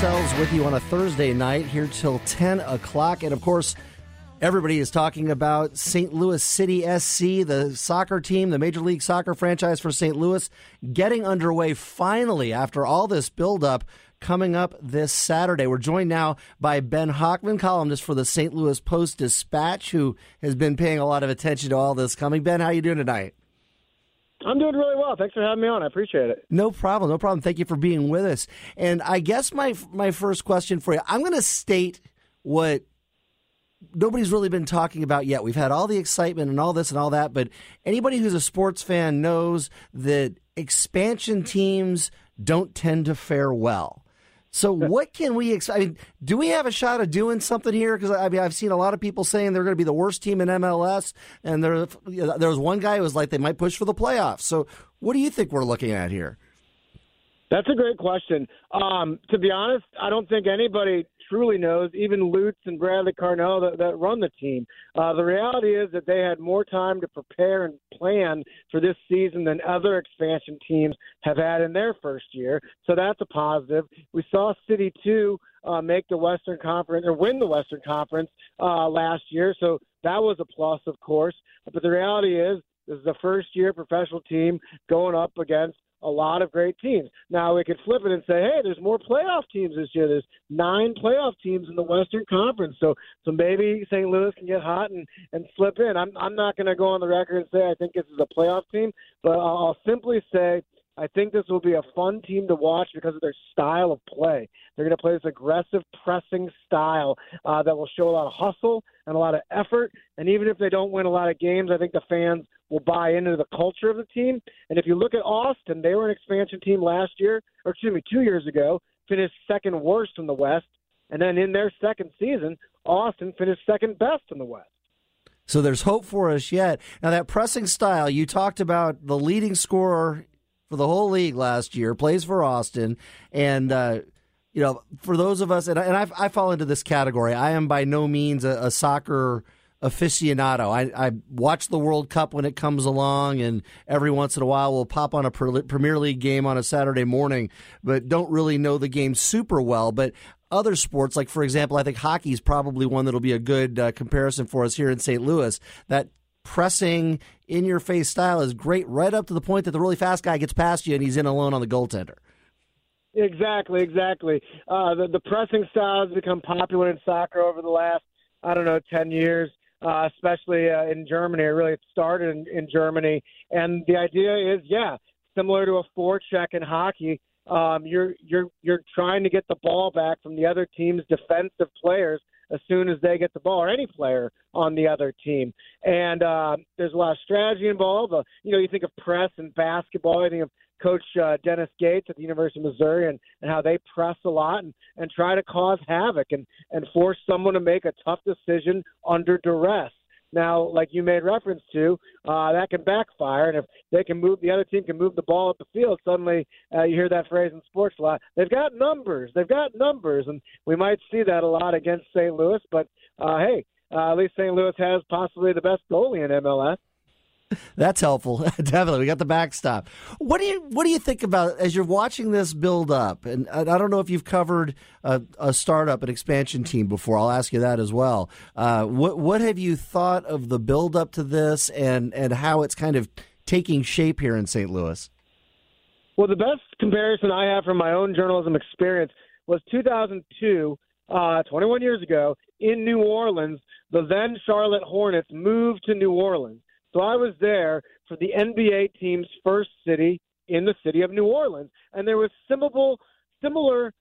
Sells with you on a Thursday night here till 10 o'clock. And of course, everybody is talking about St. Louis City SC, the soccer team, the Major League Soccer franchise for St. Louis, getting underway finally after all this buildup coming up this Saturday. We're joined now by Ben Hochman, columnist for the St. Louis Post Dispatch, who has been paying a lot of attention to all this coming. Ben, how are you doing tonight? I'm doing really well. Thanks for having me on. I appreciate it. No problem. No problem. Thank you for being with us. And I guess my my first question for you, I'm going to state what nobody's really been talking about yet. We've had all the excitement and all this and all that, but anybody who's a sports fan knows that expansion teams don't tend to fare well. So what can we expect? I mean, do we have a shot of doing something here? Because I mean, I've seen a lot of people saying they're going to be the worst team in MLS, and there there was one guy who was like they might push for the playoffs. So what do you think we're looking at here? That's a great question. Um, to be honest, I don't think anybody truly knows, even Lutz and Bradley Carnell that, that run the team. Uh, the reality is that they had more time to prepare and plan for this season than other expansion teams have had in their first year. So that's a positive. We saw City 2 uh, make the Western Conference or win the Western Conference uh, last year. So that was a plus, of course. But the reality is, this is the first year professional team going up against a lot of great teams. Now we could flip it and say, hey, there's more playoff teams this year. There's nine playoff teams in the Western Conference, so so maybe St. Louis can get hot and and slip in. I'm I'm not going to go on the record and say I think this is a playoff team, but I'll, I'll simply say. I think this will be a fun team to watch because of their style of play. They're going to play this aggressive pressing style uh, that will show a lot of hustle and a lot of effort. And even if they don't win a lot of games, I think the fans will buy into the culture of the team. And if you look at Austin, they were an expansion team last year, or excuse me, two years ago, finished second worst in the West. And then in their second season, Austin finished second best in the West. So there's hope for us yet. Now, that pressing style, you talked about the leading scorer for the whole league last year, plays for Austin. And, uh, you know, for those of us, and I, and I, I fall into this category, I am by no means a, a soccer aficionado. I, I, watch the World Cup when it comes along, and every once in a while we'll pop on a Premier League game on a Saturday morning, but don't really know the game super well. But other sports, like for example, I think hockey is probably one that'll be a good uh, comparison for us here in St. Louis. That pressing in your face style is great, right up to the point that the really fast guy gets past you and he's in alone on the goaltender. Exactly, exactly. Uh, the, the pressing style has become popular in soccer over the last, I don't know, 10 years uh, especially uh, in Germany. It really, started in, in Germany, and the idea is, yeah, similar to a forecheck in hockey. Um, you're you're you're trying to get the ball back from the other team's defensive players as soon as they get the ball, or any player on the other team. And uh, there's a lot of strategy involved. Uh, you know, you think of press and basketball. I think of Coach uh, Dennis Gates at the University of Missouri and, and how they press a lot and, and try to cause havoc and, and force someone to make a tough decision under duress. Now, like you made reference to, uh, that can backfire, and if they can move, the other team can move the ball up the field. Suddenly, uh, you hear that phrase in sports a lot. They've got numbers. They've got numbers, and we might see that a lot against St. Louis. But uh, hey, uh, at least St. Louis has possibly the best goalie in MLS. That's helpful. Definitely, we got the backstop. What do you What do you think about as you're watching this build up? And I don't know if you've covered a, a startup, an expansion team before. I'll ask you that as well. Uh, what What have you thought of the build up to this, and and how it's kind of taking shape here in St. Louis? Well, the best comparison I have from my own journalism experience was 2002, uh, 21 years ago, in New Orleans. The then Charlotte Hornets moved to New Orleans so I was there for the NBA team's first city in the city of New Orleans, and there was similar, similar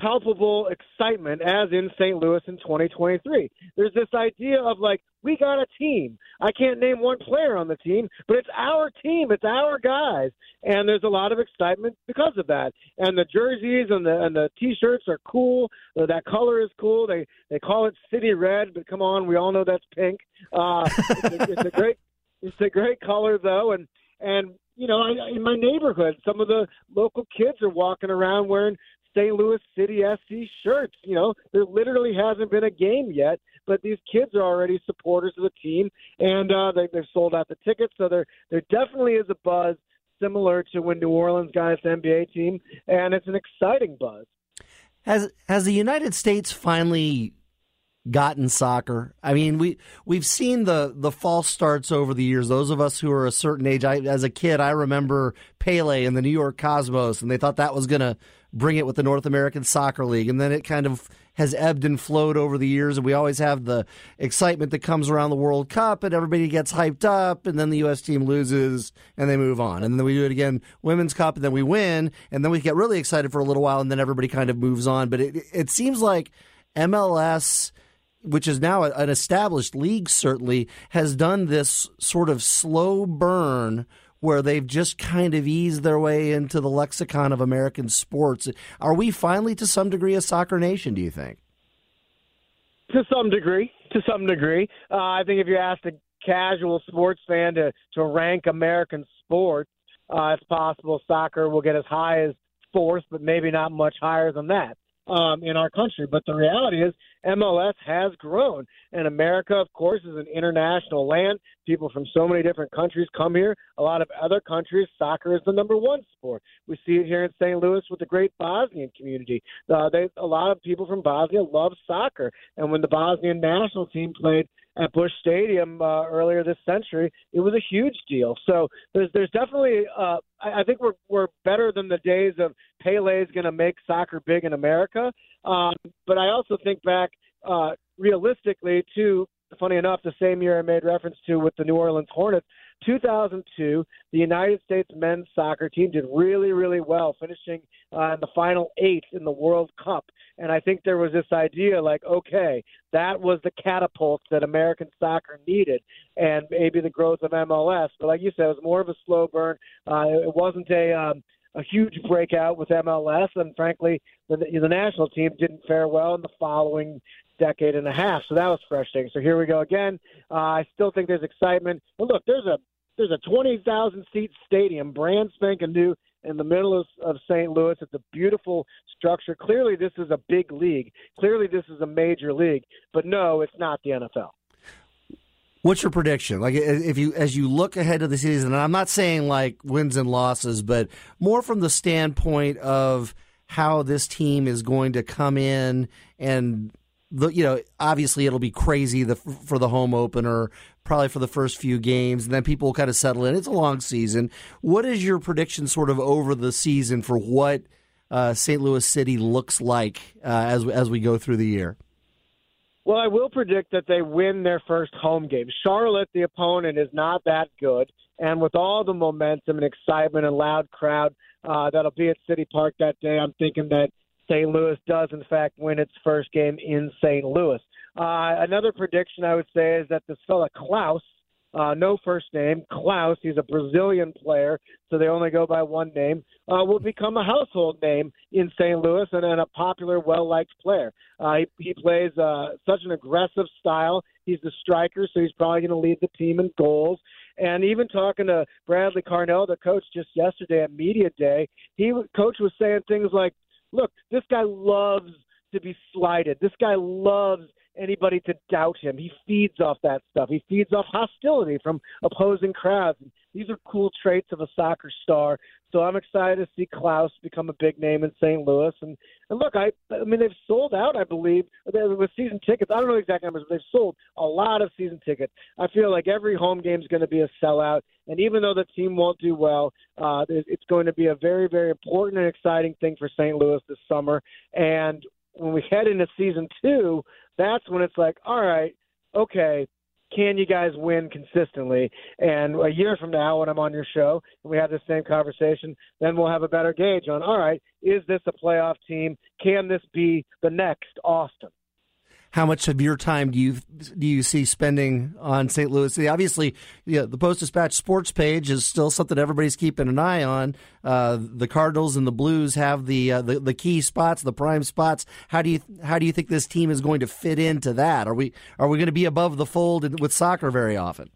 palpable excitement as in St. Louis in 2023. There's this idea of like, we got a team. I can't name one player on the team, but it's our team. It's our guys. And there's a lot of excitement because of that. And the jerseys and the and the t-shirts are cool. That color is cool. They they call it city red, but come on, we all know that's pink. Uh, it's, a, it's a great it's a great color though, and and you know, I, in my neighborhood, some of the local kids are walking around wearing St. Louis City SC shirts. You know, there literally hasn't been a game yet, but these kids are already supporters of the team, and uh, they, they've sold out the tickets. So there, there definitely is a buzz similar to when New Orleans got its NBA team, and it's an exciting buzz. Has has the United States finally gotten soccer. I mean, we we've seen the the false starts over the years. Those of us who are a certain age, I, as a kid, I remember Pele and the New York Cosmos, and they thought that was going to bring it with the North American Soccer League, and then it kind of has ebbed and flowed over the years, and we always have the excitement that comes around the World Cup, and everybody gets hyped up, and then the U.S. team loses, and they move on, and then we do it again, Women's Cup, and then we win, and then we get really excited for a little while, and then everybody kind of moves on. But it it seems like MLS which is now an established league, certainly has done this sort of slow burn where they've just kind of eased their way into the lexicon of American sports. Are we finally, to some degree, a soccer nation? Do you think? To some degree, to some degree. Uh, I think if you ask a casual sports fan to to rank American sports, uh, it's possible soccer will get as high as fourth, but maybe not much higher than that um, in our country. But the reality is, MLS has grown. And America, of course, is an international land. People from so many different countries come here. A lot of other countries, soccer is the number one sport. We see it here in St. Louis with the great Bosnian community. Uh, they, a lot of people from Bosnia love soccer. And when the Bosnian national team played at Busch Stadium uh, earlier this century, it was a huge deal. So there's there's definitely uh, I, I think we're we're better than the days of Pele's going to make soccer big in America. Um, but I also think back uh, realistically to funny enough, the same year I made reference to with the New Orleans Hornets, 2002, the United States men's soccer team did really, really well, finishing uh, in the final eight in the World Cup. And I think there was this idea like, okay, that was the catapult that American soccer needed, and maybe the growth of MLS. But like you said, it was more of a slow burn. Uh, it wasn't a um, a huge breakout with MLS, and frankly, the, the national team didn't fare well in the following decade and a half. So that was frustrating. So here we go again. Uh, I still think there's excitement. But look, there's a there's a 20,000 seat stadium, brand spanking new, in the middle of, of St. Louis. It's a beautiful structure. Clearly, this is a big league. Clearly, this is a major league. But no, it's not the NFL. What's your prediction? Like, if you as you look ahead to the season, and I'm not saying like wins and losses, but more from the standpoint of how this team is going to come in and the you know obviously it'll be crazy the, for the home opener probably for the first few games and then people will kind of settle in. It's a long season. What is your prediction sort of over the season for what uh, St. Louis City looks like uh, as as we go through the year? Well I will predict that they win their first home game. Charlotte the opponent is not that good and with all the momentum and excitement and loud crowd uh, that'll be at City Park that day I'm thinking that St. Louis does, in fact, win its first game in St. Louis. Uh, another prediction I would say is that this fella Klauss, uh, no first name, Klauss, he's a Brazilian player, so they only go by one name, uh, will become a household name in St. Louis and, and a popular, well liked player. Uh, he, he plays uh, such an aggressive style. He's the striker, so he's probably going to lead the team in goals. And even talking to Bradley Carnell, the coach, just yesterday at media day, he coach was saying things like, "Look, this guy loves to be slighted. This guy loves anybody to doubt him. He feeds off that stuff. He feeds off hostility from opposing crowds. These are cool traits of a soccer star. So I'm excited to see Klauss become a big name in St. Louis. And and look, I I mean they've sold out, I believe, with season tickets. I don't know the exact numbers, but they've sold a lot of season tickets. I feel like every home game is going to be a sellout. And even though the team won't do well, uh, it's going to be a very, very important and exciting thing for St. Louis this summer. And when we head into season two, that's when it's like, all right, okay, can you guys win consistently? And a year from now, when I'm on your show and we have the same conversation, then we'll have a better gauge on, all right, is this a playoff team? Can this be the next Austin? How much of your time do you do you see spending on St. Louis? Obviously, the Post Dispatch sports page is still something everybody's keeping an eye on. Uh, the Cardinals and the Blues have the, uh, the the key spots, the prime spots. How do you how do you think this team is going to fit into that? Are we are we going to be above the fold with soccer very often?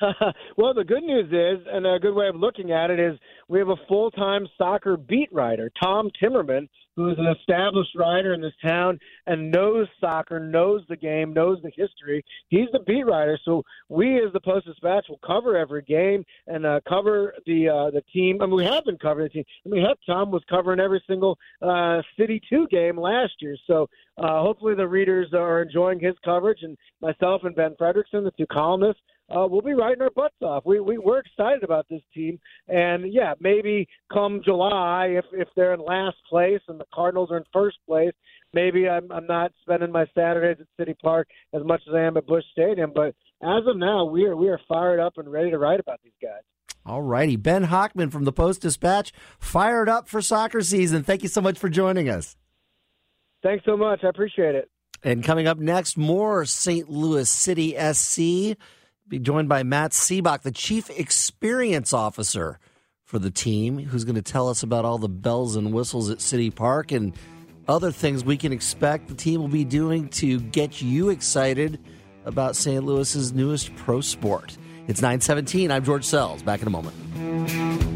well, the good news is, and a good way of looking at it is, we have a full time soccer beat writer, Tom Timmerman, who's an established writer in this town and knows soccer, knows the game, knows the history. He's the beat writer, so we as the Post Dispatch will cover every game and uh, cover the uh, the team. I mean, we have been covering the team. I mean, heck, Tom was covering every single uh, City Two game last year. So uh, hopefully the readers are enjoying his coverage, and myself and Ben Frederickson, the two columnists uh, we'll be writing our butts off. We, we we're excited about this team, and yeah, maybe come July, if if they're in last place and the Cardinals are in first place, maybe I'm I'm not spending my Saturdays at City Park as much as I am at Busch Stadium. But as of now, we are we are fired up and ready to write about these guys. All righty, Ben Hochman from the Post Dispatch, fired up for soccer season. Thank you so much for joining us. Thanks so much. I appreciate it. And coming up next, more St. Louis City SC be joined by Matt Sebek, the Chief Experience Officer for the team, who's going to tell us about all the bells and whistles at City Park and other things we can expect the team will be doing to get you excited about St. Louis's newest pro sport. It's 917. I'm George Sells. Back in a moment.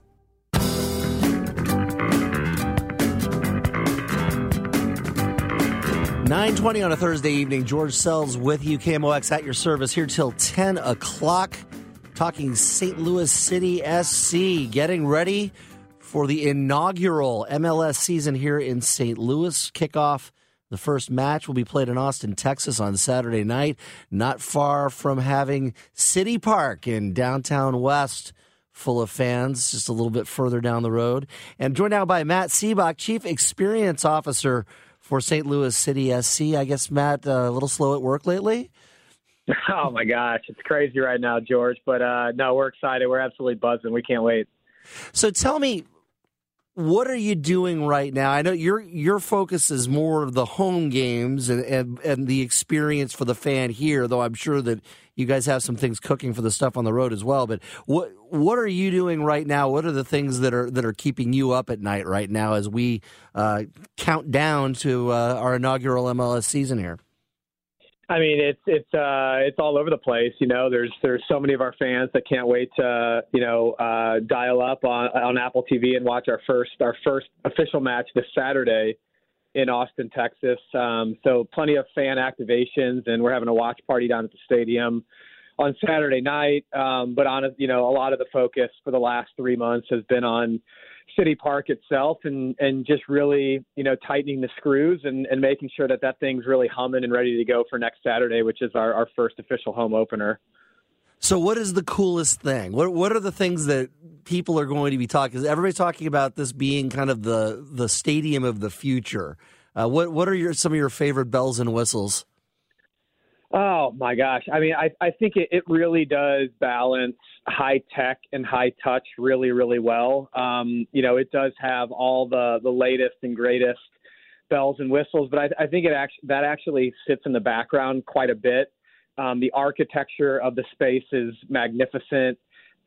920 on a Thursday evening. George Sells with you, KMOX at your service here till 10 o'clock. Talking St. Louis City SC, getting ready for the inaugural MLS season here in St. Louis. Kickoff the first match will be played in Austin, Texas on Saturday night, not far from having City Park in downtown West full of fans, just a little bit further down the road. And joined now by Matt Sebek, Chief Experience Officer for St. Louis City SC. I guess, Matt, uh, a little slow at work lately? Oh, my gosh. It's crazy right now, George. But uh, no, we're excited. We're absolutely buzzing. We can't wait. So tell me, what are you doing right now? I know your your focus is more of the home games and, and, and the experience for the fan here, though I'm sure that you guys have some things cooking for the stuff on the road as well. But what what are you doing right now? What are the things that are that are keeping you up at night right now as we uh, count down to uh, our inaugural MLS season here? I mean, it's it's uh, it's all over the place. You know, there's there's so many of our fans that can't wait to you know uh, dial up on on Apple TV and watch our first our first official match this Saturday in Austin, Texas. Um, so plenty of fan activations, and we're having a watch party down at the stadium on Saturday night. Um, but on you know, a lot of the focus for the last three months has been on City Park itself and and just really you know tightening the screws and, and making sure that that thing's really humming and ready to go for next Saturday, which is our, our first official home opener. So, what is the coolest thing? What What are the things that people are going to be talking? Everybody's talking about this being kind of the the stadium of the future. Uh, what What are your some of your favorite bells and whistles? Oh my gosh! I mean, I I think it, it really does balance high tech and high touch really really well. Um, you know, it does have all the the latest and greatest bells and whistles, but I, I think it actually that actually sits in the background quite a bit. Um, the architecture of the space is magnificent.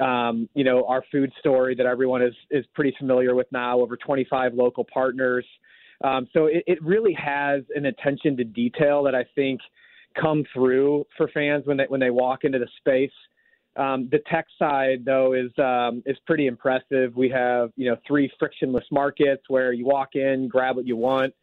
Um, you know, our food story that everyone is is pretty familiar with now. Over 25 local partners. Um, so it, it really has an attention to detail that I think come through for fans when they when they walk into the space. Um, the tech side, though, is um, is pretty impressive. We have you know three frictionless markets where you walk in, grab what you want,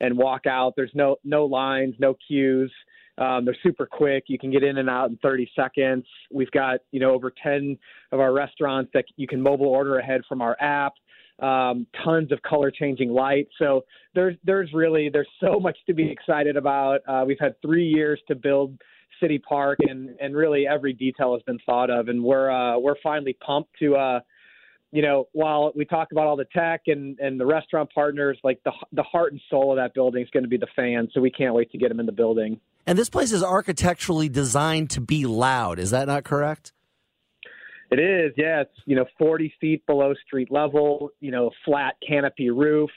and walk out. There's no no lines, no queues. Um, they're super quick. You can get in and out in 30 seconds. We've got you know over 10 of our restaurants that you can mobile order ahead from our app um, tons of color changing lights. So there's there's really there's so much to be excited about. Uh, we've had three years to build City Park, and and really every detail has been thought of, and we're uh, we're finally pumped to. Uh, you know, while we talk about all the tech and, and the restaurant partners, like the the heart and soul of that building is going to be the fans. So we can't wait to get them in the building. And this place is architecturally designed to be loud. Is that not correct? It is, yeah. It's you know 40 feet below street level. You know, flat canopy roof,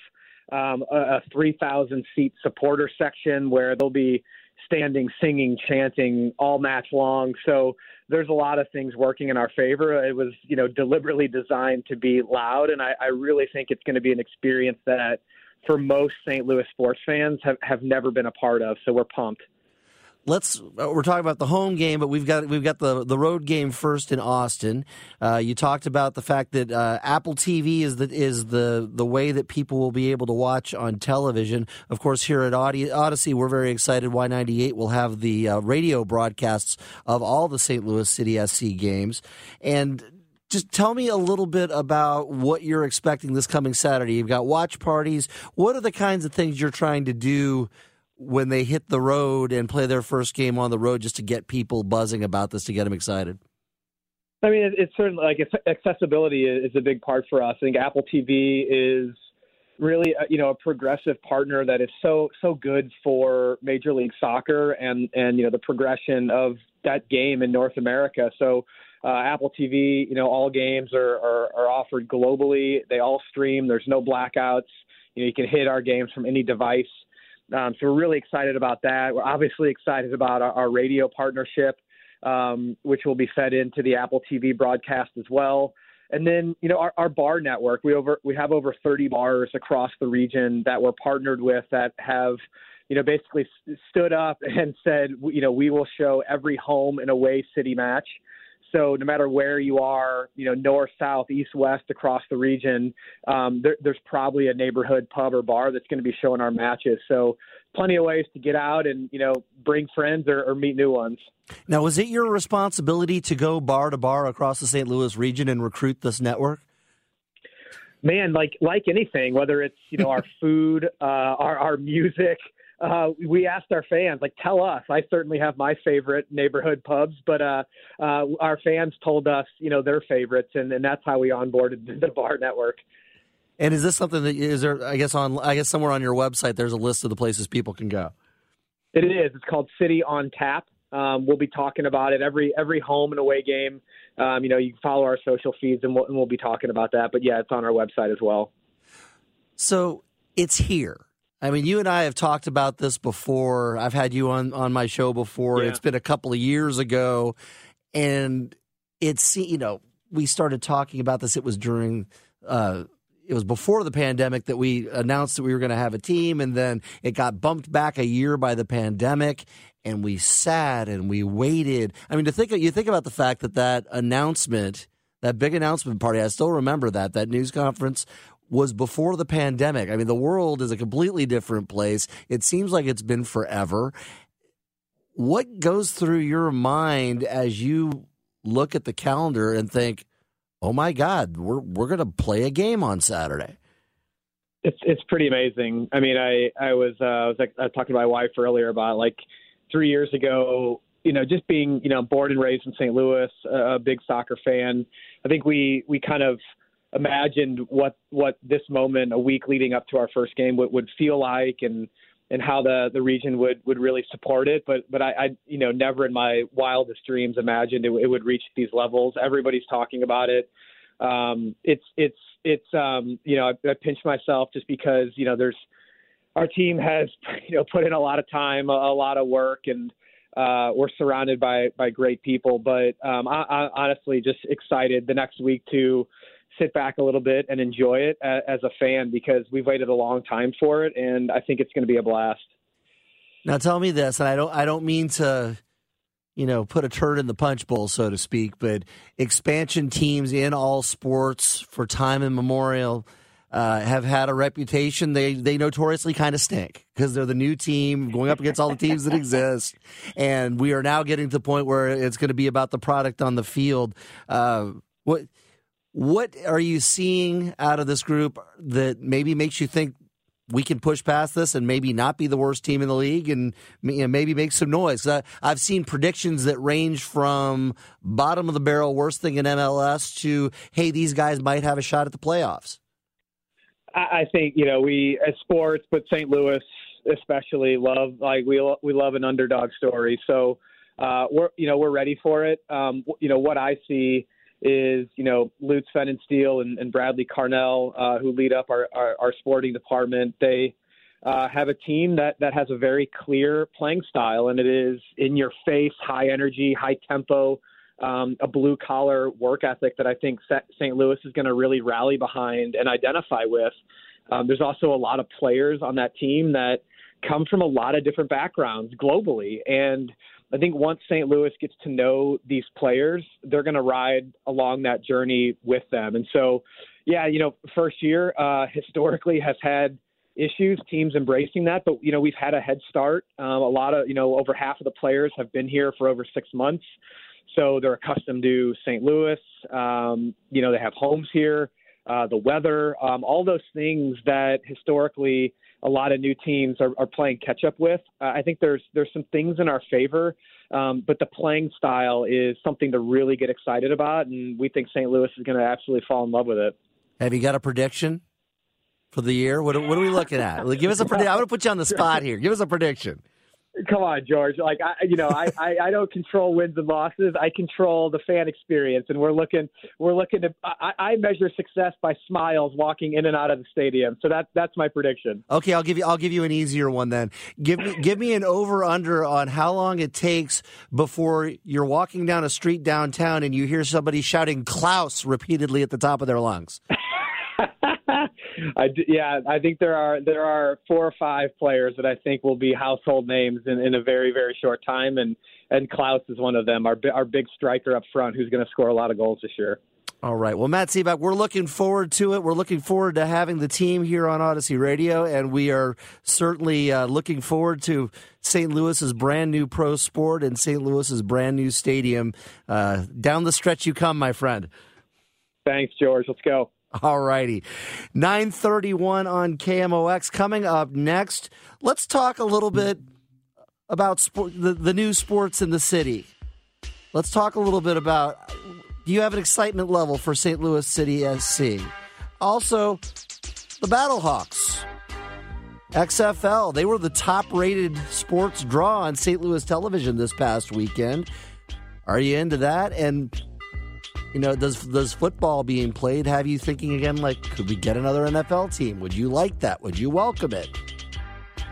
um, a, a 3,000 seat supporter section where they'll be standing, singing, chanting all match long. So there's a lot of things working in our favor. It was you know deliberately designed to be loud, and I, I really think it's going to be an experience that for most St. Louis sports fans have, have never been a part of. So we're pumped let's uh, we're talking about the home game, but we've got we've got the the road game first in Austin. Uh, you talked about the fact that uh, Apple TV is the is the the way that people will be able to watch on television. Of course, here at Odyssey, we're very excited. Y ninety eight will have the uh, radio broadcasts of all the St. Louis City SC games, and just tell me a little bit about what you're expecting this coming Saturday. You've got watch parties. What are the kinds of things you're trying to do? When they hit the road and play their first game on the road just to get people buzzing about this to get them excited? I mean, it's certainly like accessibility is a big part for us. I think Apple TV is really uh, you know a progressive partner that is so so good for Major League Soccer and and you know the progression of that game in North America. So uh, Apple TV, you know, all games are, are are offered globally. They all stream. There's no blackouts you know you can hit our games from any device. Um, so we're really excited about that. We're obviously excited about our, our radio partnership, um, which will be fed into the Apple TV broadcast as well. And then, you know, our, our bar network. We over we have over 30 bars across the region that we're partnered with that have, you know, basically stood up and said, you know, we will show every home and away city match. So no matter where you are, you know, north, south, east, west, across the region, um, there, there's probably a neighborhood pub or bar that's going to be showing our matches. So plenty of ways to get out and you know bring friends or, or meet new ones. Now, was it your responsibility to go bar to bar across the St. Louis region and recruit this network? Man, like like anything, whether it's you know our food, uh, our our music, uh, we asked our fans, like, tell us. I certainly have my favorite neighborhood pubs, but uh, uh, our fans told us, you know, their favorites, and, and that's how we onboarded the Bar Network. And is this something that is there? I guess on I guess somewhere on your website, there's a list of the places people can go. It is. It's called City on Tap. Um, we'll be talking about it every every home and away game. Um, you know, you can follow our social feeds, and we'll, and we'll be talking about that. But yeah, it's on our website as well. So it's here. I mean, you and I have talked about this before. I've had you on on my show before. Yeah. It's been a couple of years ago, and it's you know we started talking about this. It was during uh, it was before the pandemic that we announced that we were going to have a team, and then it got bumped back a year by the pandemic, and we sat and we waited. I mean, to think you think about the fact that that announcement, that big announcement party, I still remember that that news conference was before the pandemic. I mean, the world is a completely different place. It seems like it's been forever. What goes through your mind as you look at the calendar and think? oh my God, we're we're going to play a game on Saturday. It's it's pretty amazing. I mean, I I was uh, I was like, I was talking to my wife earlier about like three years ago. You know, just being you know born and raised in St. Louis, a big soccer fan. I think we we kind of imagined what what this moment a week leading up to our first game would, would feel like and and how the the region would would really support it. But but I, I you know never in my wildest dreams imagined it, it would reach these levels. Everybody's talking about it. Um, it's it's it's um, you know I, I pinch myself just because you know there's our team has you know put in a lot of time, a, a lot of work, and uh, we're surrounded by by great people. But um, I, I honestly just excited the next week to sit back a little bit and enjoy it as a fan because we've waited a long time for it, and I think it's going to be a blast. Now, tell me this, and I don't, I don't mean to, you know, put a turd in the punch bowl, so to speak, but expansion teams in all sports for time immemorial. Uh, have had a reputation. They they notoriously kind of stink because they're the new team going up against all the teams that exist, and we are now getting to the point where it's going to be about the product on the field. Uh, what what are you seeing out of this group that maybe makes you think we can push past this and maybe not be the worst team in the league and you know, maybe make some noise? I've seen predictions that range from bottom of the barrel, worst thing in MLS, to hey, these guys might have a shot at the playoffs. I think you know we as sports, but St. Louis especially love like we we love an underdog story. So uh, we're you know we're ready for it. Um, you know what I see is you know Lutz Pfannenstiel and, and Bradley Carnell, uh, who lead up our, our, our sporting department. They uh, have a team that that has a very clear playing style, and it is in your face, high energy, high tempo, um, a blue collar work ethic that I think St. Louis is going to really rally behind and identify with. Um, there's also a lot of players on that team that come from a lot of different backgrounds globally, and I think once St. Louis gets to know these players, they're going to ride along that journey with them. And so, yeah, you know, first year uh, historically has had issues, teams embracing that, but you know, we've had a head start. Um, a lot of, you know, over half of the players have been here for over six months, so they're accustomed to St. Louis. Um, you know, they have homes here, uh, the weather, um, all those things that historically a lot of new teams are, are playing catch up with. Uh, I think there's there's some things in our favor, um, but the playing style is something to really get excited about, and we think St. Louis is going to absolutely fall in love with it. Have you got a prediction for the year? What, what are we looking at? Give us a prediction. I'm going to put you on the spot here. Give us a prediction. Come on, George. Like I, you know, I, I, I don't control wins and losses. I control the fan experience, and we're looking, we're looking to. I, I measure success by smiles walking in and out of the stadium. So that that's my prediction. Okay, I'll give you, I'll give you an easier one then. Give me, give me an over under on how long it takes before you're walking down a street downtown and you hear somebody shouting Klauss repeatedly at the top of their lungs. I, yeah, I think there are there are four or five players that I think will be household names in, in a very very short time, and and Klauss is one of them. Our our big striker up front, who's going to score a lot of goals this year. All right. Well, Matt Sebek, we're looking forward to it. We're looking forward to having the team here on Odyssey Radio, and we are certainly uh, looking forward to St. Louis's brand new pro sport and St. Louis's brand new stadium. Uh, down the stretch you come, my friend. Thanks, George. Let's go. All righty. 931 on KMOX. Coming up next, let's talk a little bit about sport, the, the new sports in the city. Let's talk a little bit about do you have an excitement level for St. Louis City SC? Also, the Battlehawks. XFL, they were the top rated sports draw on St. Louis television this past weekend. Are you into that? And you know, does does football being played have you thinking again like could we get another NFL team? Would you like that? Would you welcome it?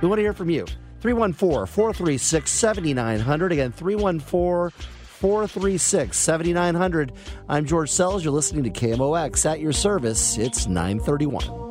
We want to hear from you. 314-436-7900 again 314 436 7900. I'm George Sells. You're listening to KMOX at your service. It's 931.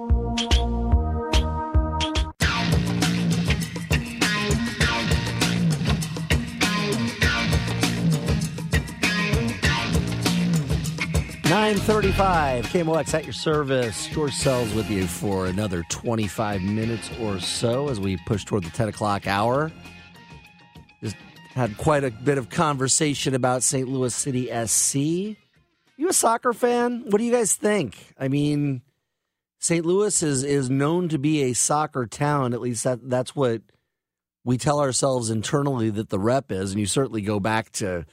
935 KMOX at your service. George Sells with you for another 25 minutes or so as we push toward the 10 o'clock hour. Just had quite a bit of conversation about St. Louis City SC. You a soccer fan? What do you guys think? I mean, St. Louis is is known to be a soccer town. At least that that's what we tell ourselves internally that the rep is. And you certainly go back to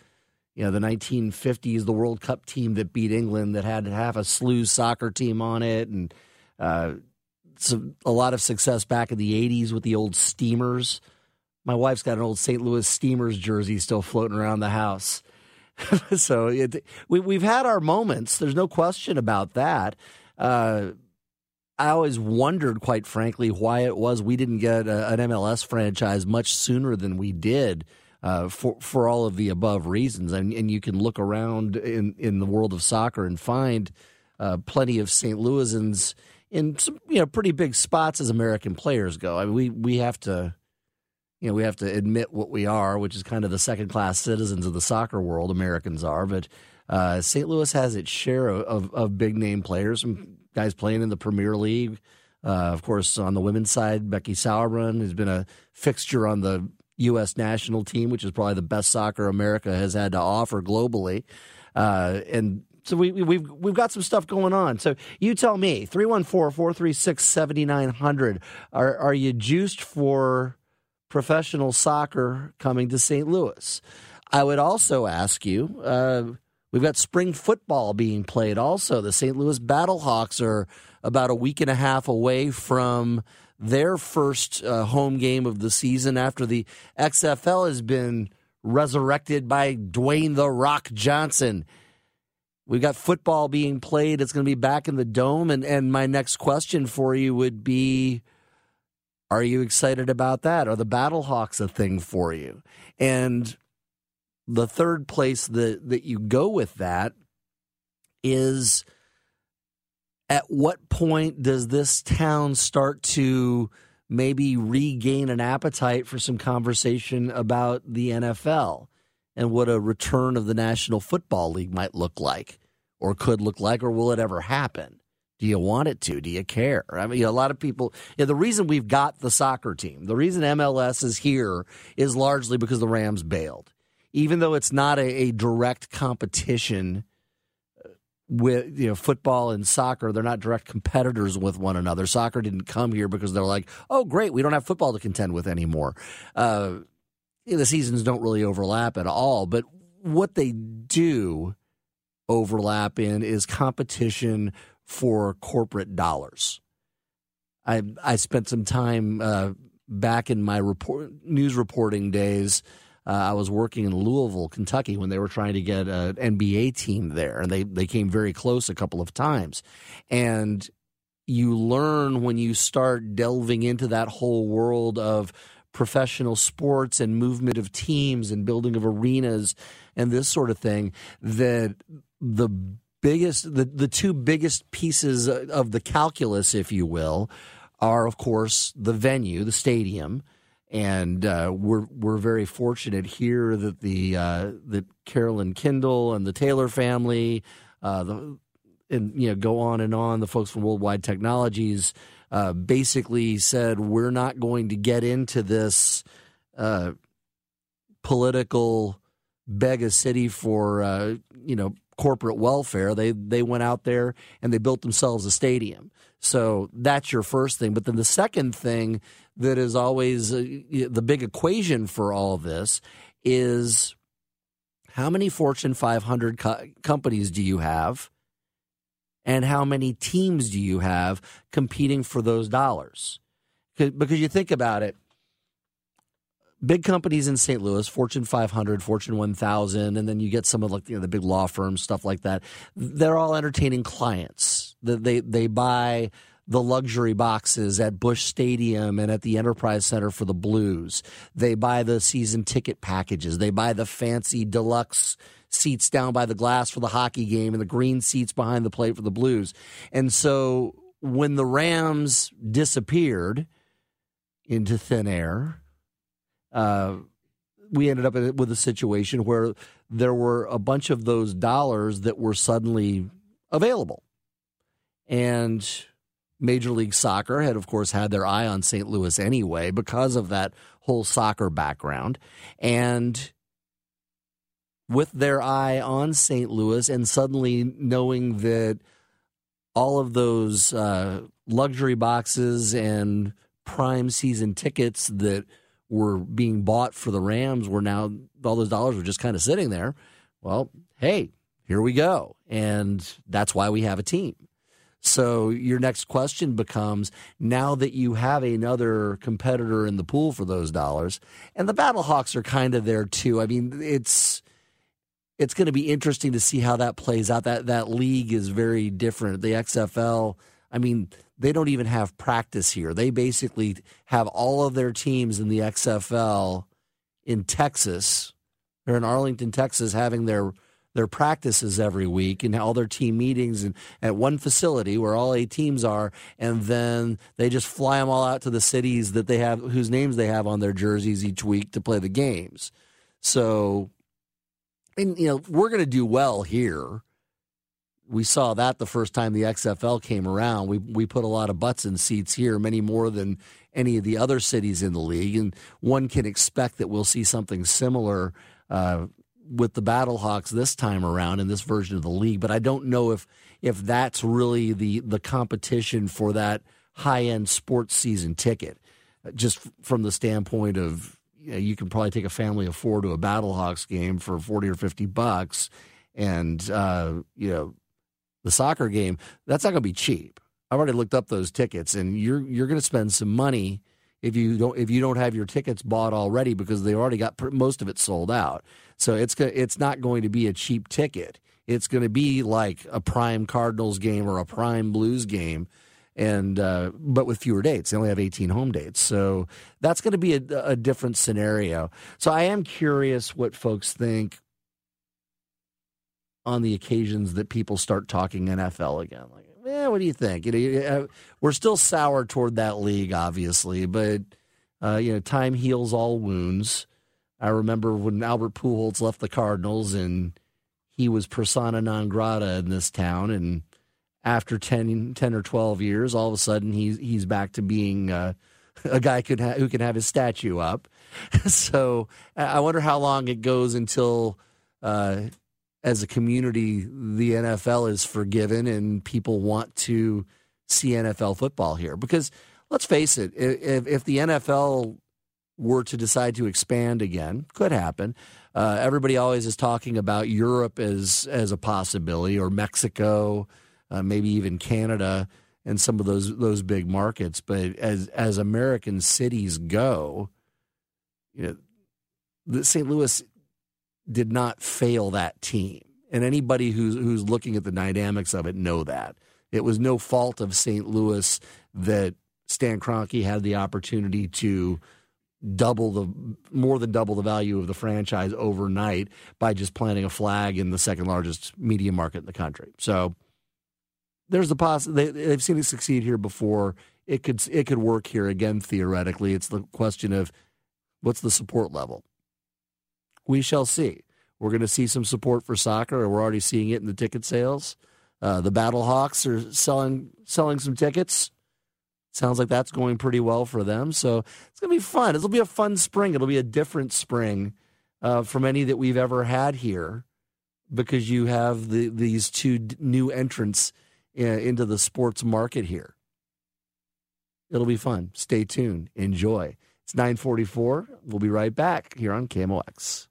you know the 1950s, the World Cup team that beat England that had half a slew soccer team on it, and uh, some, a lot of success back in the 80s with the old Steamers. My wife's got an old St. Louis Steamers jersey still floating around the house. so it, we, we've had our moments. There's no question about that. Uh, I always wondered, quite frankly, why it was we didn't get a, an MLS franchise much sooner than we did uh, for for all of the above reasons. And, and you can look around in, in the world of soccer and find uh, plenty of St. Louisans in some you know pretty big spots as American players go. I mean, we we have to you know we have to admit what we are, which is kind of the second class citizens of the soccer world. Americans are, but uh, St. Louis has its share of, of, of, big name players, some guys playing in the Premier League. Uh, of course, on the women's side, Becky Sauerbrunn has been a fixture on the U.S. national team, which is probably the best soccer America has had to offer globally. Uh, and so we, we've we've got some stuff going on. So you tell me, 314-436-7900. Are are you juiced for professional soccer coming to St. Louis? I would also ask you, uh, we've got spring football being played also. The St. Louis Battlehawks are about a week and a half away from their first uh, home game of the season after the XFL has been resurrected by Dwayne the Rock Johnson. We've got football being played. It's going to be back in the dome. And, and my next question for you would be Are you excited about that? Are the Battlehawks a thing for you? And the third place that, that you go with that is at what point does this town start to maybe regain an appetite for some conversation about the NFL and what a return of the National Football League might look like or could look like or will it ever happen? Do you want it to? Do you care? I mean, a lot of people. The reason we've got the soccer team, the reason MLS is here, is largely because the Rams bailed. Even though it's not a, a direct competition with you know football and soccer they're not direct competitors with one another soccer didn't come here because they're like oh great we don't have football to contend with anymore uh, the seasons don't really overlap at all but what they do overlap in is competition for corporate dollars i i spent some time uh, back in my report, news reporting days. Uh, I was working in Louisville, Kentucky, when they were trying to get an NBA team there, and they they came very close a couple of times. And you learn when you start delving into that whole world of professional sports and movement of teams and building of arenas and this sort of thing that the biggest the, the two biggest pieces of the calculus if you will are of course the venue the stadium and uh, we're we're very fortunate here that the uh, that Carolyn Kindle and the Taylor family, uh, the and you know go on and on. The folks from Worldwide Technologies uh, basically said we're not going to get into this uh, political beg a city for uh, you know corporate welfare. They they went out there and they built themselves a stadium. So that's your first thing. But then the second thing that is always uh, the big equation for all this is how many Fortune 500 co- companies do you have? And how many teams do you have competing for those dollars? Because you think about it, big companies in St. Louis, Fortune 500, Fortune 1000, and then you get some of like you know, the big law firms, stuff like that. They're all entertaining clients. They they buy the luxury boxes at Busch Stadium and at the Enterprise Center for the Blues. They buy the season ticket packages. They buy the fancy deluxe seats down by the glass for the hockey game and the green seats behind the plate for the Blues. And so when the Rams disappeared into thin air, uh, we ended up with a situation where there were a bunch of those dollars that were suddenly available. And Major League Soccer had, of course, had their eye on St. Louis anyway because of that whole soccer background. And with their eye on St. Louis and suddenly knowing that all of those uh, luxury boxes and prime season tickets that were being bought for the Rams were now all those dollars were just kind of sitting there. Well, hey, here we go. And that's why we have a team. So your next question becomes now that you have another competitor in the pool for those dollars, and the Battlehawks are kind of there too. I mean, it's it's going to be interesting to see how that plays out. That that league is very different. The XFL, I mean, they don't even have practice here. They basically have all of their teams in the XFL in Texas. They're in Arlington, Texas, having their their practices every week and all their team meetings and at one facility where all eight teams are, and then they just fly them all out to the cities that they have whose names they have on their jerseys each week to play the games. So, and you know, we're going to do well here we saw that the first time the XFL came around. We we put a lot of butts in seats here, many more than any of the other cities in the league, and one can expect that we'll see something similar uh, with the Battlehawks this time around in this version of the league. But I don't know if if that's really the the competition for that high end sports season ticket, just from the standpoint of you, know, you can probably take a family of four to a Battlehawks game for forty or fifty bucks, and uh, you know the soccer game, that's not going to be cheap. I've already looked up those tickets, and you're you're going to spend some money if you don't if you don't have your tickets bought already because they already got most of it sold out. So it's it's not going to be a cheap ticket. It's going to be like a prime Cardinals game or a prime Blues game, and uh, but with fewer dates. They only have 18 home dates, so that's going to be a, a different scenario. So I am curious what folks think on the occasions that people start talking NFL again. Like, eh, what do you think? You know, uh, we're still sour toward that league, obviously, but uh, you know, time heals all wounds. I remember when Albert Pujols left the Cardinals, and he was persona non grata in this town, and after 10, 10 or twelve years, all of a sudden he's he's back to being uh, a guy could ha- who can have his statue up. so I wonder how long it goes until uh, as a community, the NFL is forgiven and people want to see NFL football here. Because let's face it, if, if the NFL were to decide to expand again, could happen. Uh, everybody always is talking about Europe as as a possibility, or Mexico, uh, maybe even Canada. and some of those those big markets. But as as American cities go, you know, the St. Louis did not fail that team, and anybody who's who's looking at the dynamics of it know that it was no fault of St. Louis that Stan Kroenke had the opportunity to double the more than double the value of the franchise overnight by just planting a flag in the second largest media market in the country. So there's the poss they, they've seen it succeed here before. It could it could work here again theoretically. It's the question of what's the support level. We shall see. We're going to see some support for soccer, and we're already seeing it in the ticket sales. Uh, the Battlehawks are selling selling some tickets. Sounds like that's going pretty well for them. So it's going to be fun. It'll be a fun spring. It'll be a different spring uh, from any that we've ever had here because you have the, these two d- new entrants uh, into the sports market here. It'll be fun. Stay tuned. Enjoy. It's 944. We'll be right back here on KMOX.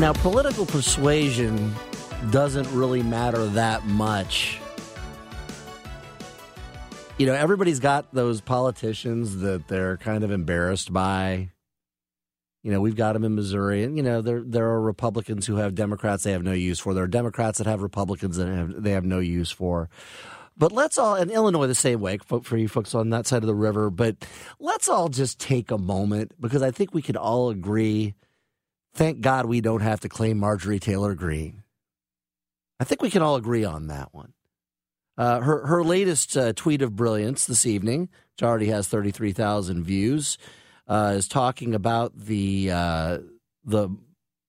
Now, political persuasion doesn't really matter that much. You know, everybody's got those politicians that they're kind of embarrassed by. You know, we've got them in Missouri, and you know there there are Republicans who have Democrats they have no use for. There are Democrats that have Republicans that have, they have no use for. But let's all, in Illinois the same way for, you folks on that side of the river. But let's all just take a moment because I think we can all agree. Thank God we don't have to claim Marjorie Taylor Greene. I think we can all agree on that one. Uh, her her latest uh, tweet of brilliance this evening, which already has thirty three thousand views, uh, is talking about the uh, the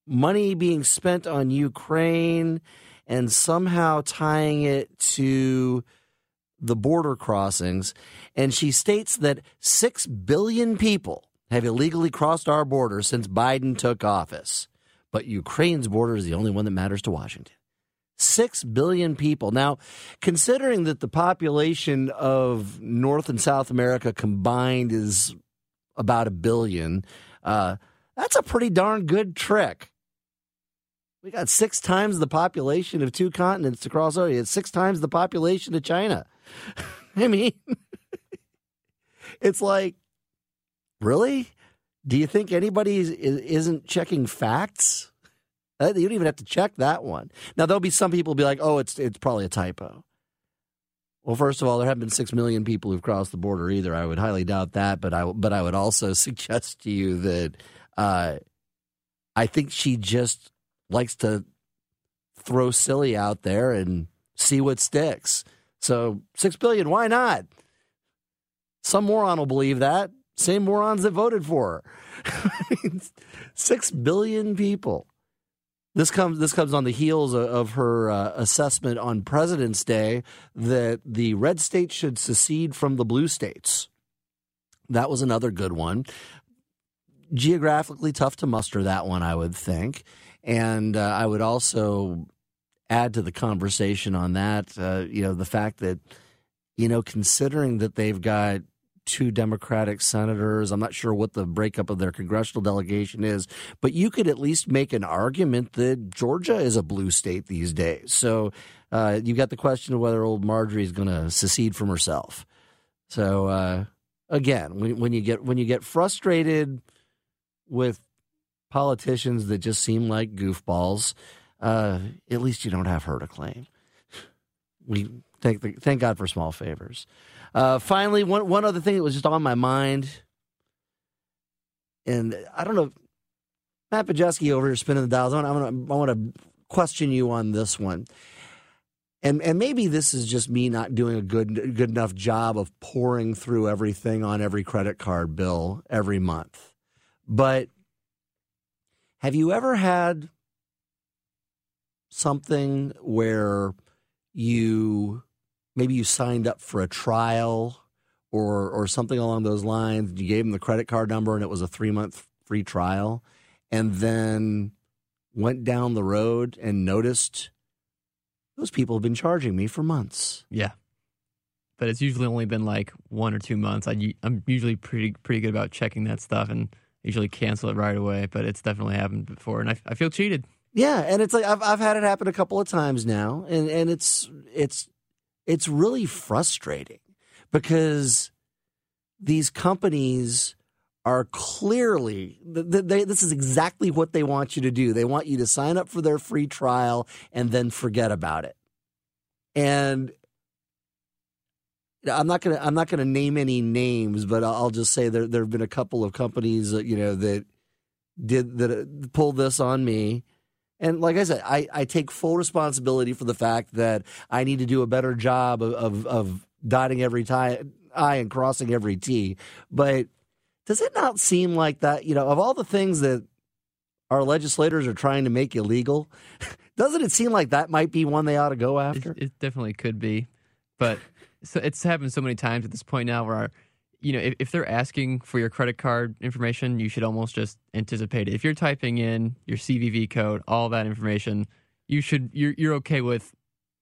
money being spent on Ukraine and somehow tying it to the border crossings. And she states that six billion people have illegally crossed our border since Biden took office, but Ukraine's border is the only one that matters to Washington. Six billion people. Now, considering that the population of North and South America combined is about a billion, uh, that's a pretty darn good trick. We got six times the population of two continents to cross over. It's six times the population of China. I mean, it's like, really? Do you think anybody is, isn't checking facts? Uh, You don't even have to check that one. Now there'll be some people be like, "Oh, it's it's probably a typo." Well, first of all, there haven't been six million people who've crossed the border either. I would highly doubt that, but I but I would also suggest to you that uh, I think she just likes to throw silly out there and see what sticks. So six billion, why not? Some moron will believe that. Same morons that voted for her. six billion people. This comes this comes on the heels of, of her uh, assessment on President's Day that the red states should secede from the blue states. That was another good one. Geographically tough to muster that one, I would think, and uh, I would also add to the conversation on that. Uh, you know, the fact that you know, considering that they've got two Democratic senators. I'm not sure what the breakup of their congressional delegation is, but you could at least make an argument that Georgia is a blue state these days. So uh, you got the question of whether old Marjorie is going to secede from herself. So uh, again, when, when you get when you get frustrated with politicians that just seem like goofballs, uh, at least you don't have her to claim. We thank the, thank God for small favors. Uh, finally, one one other thing that was just on my mind, and I don't know, Matt Pajeski over here spinning the dials. I want I want to question you on this one, and and maybe this is just me not doing a good good enough job of pouring through everything on every credit card bill every month, but have you ever had something where you maybe you signed up for a trial or or something along those lines. You gave them the credit card number and it was a three month free trial, and then went down the road and noticed those people have been charging me for months. Yeah. but it's usually only been like one or two months. I, I'm usually pretty pretty good about checking that stuff and usually cancel it right away. But it's definitely happened before, and I, I feel cheated. Yeah, and it's like I've I've had it happen a couple of times now, and and it's it's it's really frustrating because these companies are clearly they, this is exactly what they want you to do. They want you to sign up for their free trial and then forget about it. And I'm not gonna I'm not gonna name any names, but I'll just say there there have been a couple of companies you know that did that pulled this on me. And like I said, I, I take full responsibility for the fact that I need to do a better job of, of, of dotting every tie, I and crossing every T. But does it not seem like that, you know, of all the things that our legislators are trying to make illegal, doesn't it seem like that might be one they ought to go after? It, it definitely could be. But so it's happened so many times at this point now where, our, you know, if, if they're asking for your credit card information, you should almost just anticipate it. If you're typing in your CVV code, all that information, you should you're you're okay with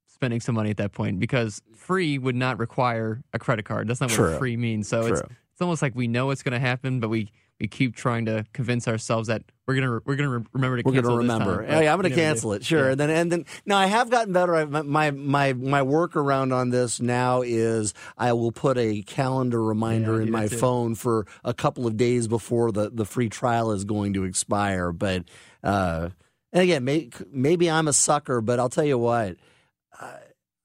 spending some money at that point because free would not require a credit card. That's not True. what free means. So True. it's it's almost like we know what's going to happen, but we we keep trying to convince ourselves that we're gonna we're gonna re- remember to We're cancel going to this remember. time, Oh, yeah, I'm going to cancel do. it. Sure. Yeah. And then and then now I have gotten better. I, my my my workaround on this now is I will put a calendar reminder Yeah, in my phone for a couple of days before the the free trial is going to expire. But uh, and again, may, maybe I'm a sucker, but I'll tell you what. I,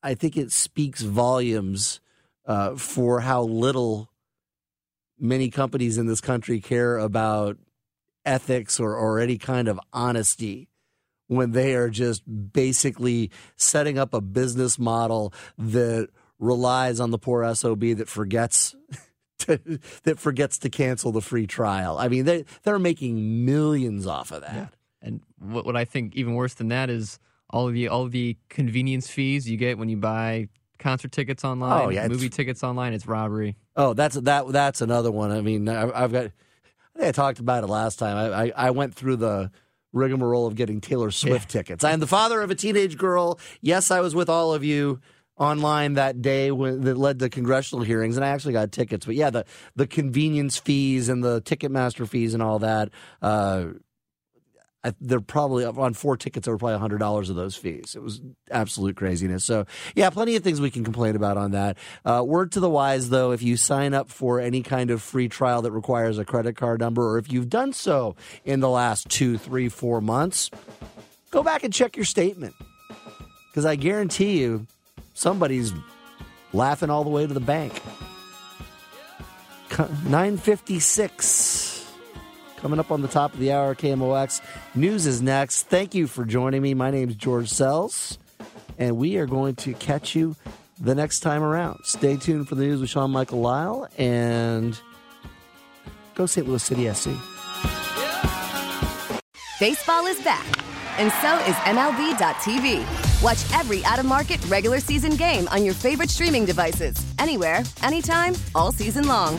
I think it speaks volumes uh, for how little many companies in this country care about ethics or, or any kind of honesty when they are just basically setting up a business model that relies on the poor SOB that forgets to, that forgets to cancel the free trial. I mean, they they're making millions off of that. And what, what I think even worse than that is all the all the convenience fees you get when you buy concert tickets online, Oh, yeah, movie tickets online. It's robbery. Oh, that's that that's another one. I mean, I, I've got. I think I talked about it last time. I, I, I went through the rigmarole of getting Taylor Swift tickets. I am the father of a teenage girl. Yes, I was with all of you online that day when that led to congressional hearings, and I actually got tickets. But yeah, the the convenience fees and the Ticketmaster fees and all that. Uh, I, they're probably on four tickets. Were probably hundred dollars of those fees. It was absolute craziness. So yeah, plenty of things we can complain about on that. Uh, word to the wise, though, if you sign up for any kind of free trial that requires a credit card number, or if you've done so in the last two, three, four months, go back and check your statement because I guarantee you, somebody's laughing all the way to the bank. Nine fifty six. Coming up on the top of the hour, KMOX. News is next. Thank you for joining me. My name is George Sells, and we are going to catch you the next time around. Stay tuned for the news with Sean Michael Lyle, and go St. Louis City SC. Baseball is back, and so is MLB.tv. Watch every out of market regular season game on your favorite streaming devices, anywhere, anytime, all season long.